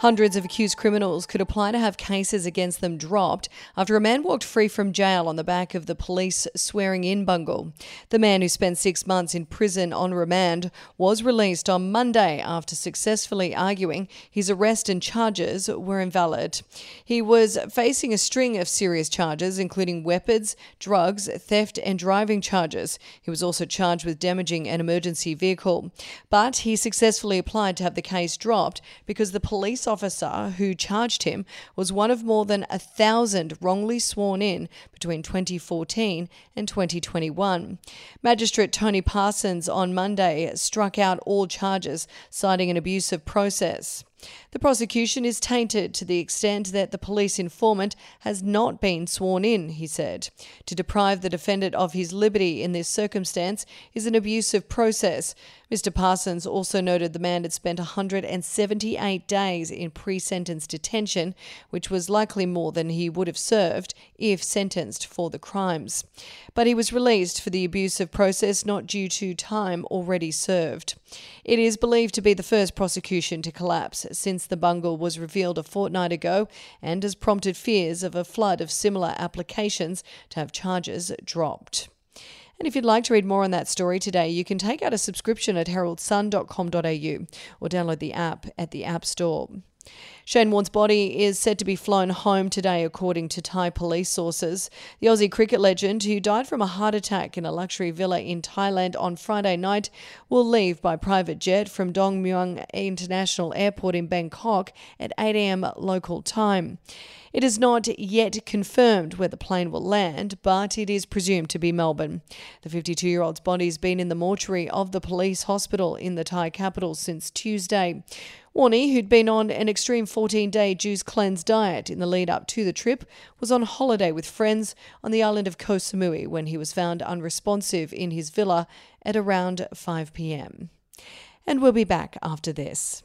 Hundreds of accused criminals could apply to have cases against them dropped after a man walked free from jail on the back of the police swearing in bungle. The man who spent six months in prison on remand was released on Monday after successfully arguing his arrest and charges were invalid. He was facing a string of serious charges, including weapons, drugs, theft, and driving charges. He was also charged with damaging an emergency vehicle. But he successfully applied to have the case dropped because the police officer who charged him was one of more than a thousand wrongly sworn in between 2014 and 2021. Magistrate Tony Parsons on Monday struck out all charges, citing an abuse of process. The prosecution is tainted to the extent that the police informant has not been sworn in, he said. To deprive the defendant of his liberty in this circumstance is an abuse of process. Mr. Parsons also noted the man had spent 178 days in pre sentence detention, which was likely more than he would have served if sentenced for the crimes. But he was released for the abuse of process not due to time already served. It is believed to be the first prosecution to collapse since the bungle was revealed a fortnight ago and has prompted fears of a flood of similar applications to have charges dropped. And if you'd like to read more on that story today, you can take out a subscription at heraldsun.com.au or download the app at the App Store. Shane Warne's body is said to be flown home today, according to Thai police sources. The Aussie cricket legend, who died from a heart attack in a luxury villa in Thailand on Friday night, will leave by private jet from Don Mueang International Airport in Bangkok at 8 a.m. local time. It is not yet confirmed where the plane will land, but it is presumed to be Melbourne. The 52 year old's body has been in the mortuary of the police hospital in the Thai capital since Tuesday. Warney, who'd been on an extreme 14 day juice cleanse diet in the lead up to the trip, was on holiday with friends on the island of Koh Samui when he was found unresponsive in his villa at around 5 pm. And we'll be back after this.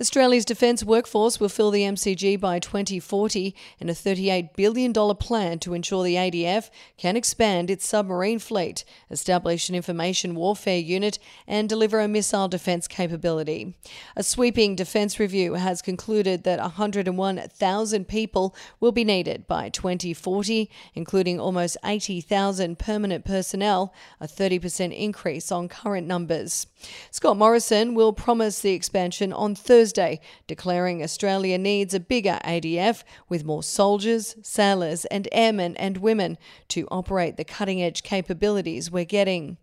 Australia's defence workforce will fill the MCG by 2040 in a $38 billion plan to ensure the ADF can expand its submarine fleet, establish an information warfare unit, and deliver a missile defence capability. A sweeping defence review has concluded that 101,000 people will be needed by 2040, including almost 80,000 permanent personnel, a 30% increase on current numbers. Scott Morrison will promise the expansion on Thursday, declaring Australia needs a bigger ADF with more soldiers, sailors, and airmen and women to operate the cutting edge capabilities we're getting.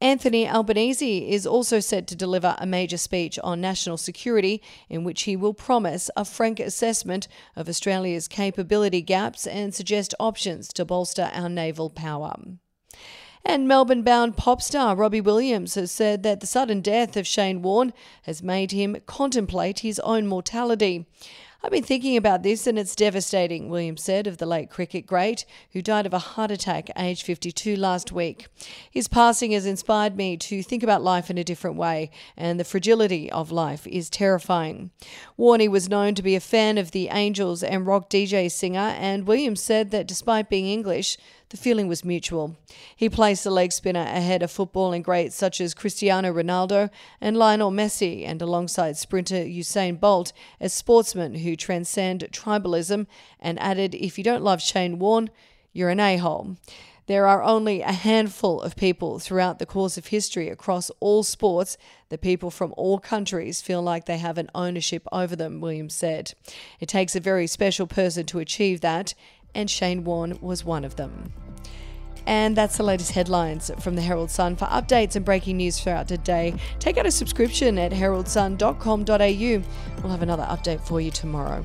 Anthony Albanese is also set to deliver a major speech on national security, in which he will promise a frank assessment of Australia's capability gaps and suggest options to bolster our naval power. And Melbourne bound pop star Robbie Williams has said that the sudden death of Shane Warne has made him contemplate his own mortality. I've been thinking about this and it's devastating, Williams said of the late cricket great, who died of a heart attack aged 52 last week. His passing has inspired me to think about life in a different way, and the fragility of life is terrifying. Warney was known to be a fan of the Angels and rock DJ singer, and Williams said that despite being English, the feeling was mutual. He placed the leg spinner ahead of footballing greats such as Cristiano Ronaldo and Lionel Messi, and alongside sprinter Usain Bolt as sportsmen who transcend tribalism, and added, If you don't love Shane Warne, you're an a hole. There are only a handful of people throughout the course of history across all sports that people from all countries feel like they have an ownership over them, Williams said. It takes a very special person to achieve that, and Shane Warne was one of them. And that's the latest headlines from the Herald Sun. For updates and breaking news throughout the day, take out a subscription at heraldsun.com.au. We'll have another update for you tomorrow.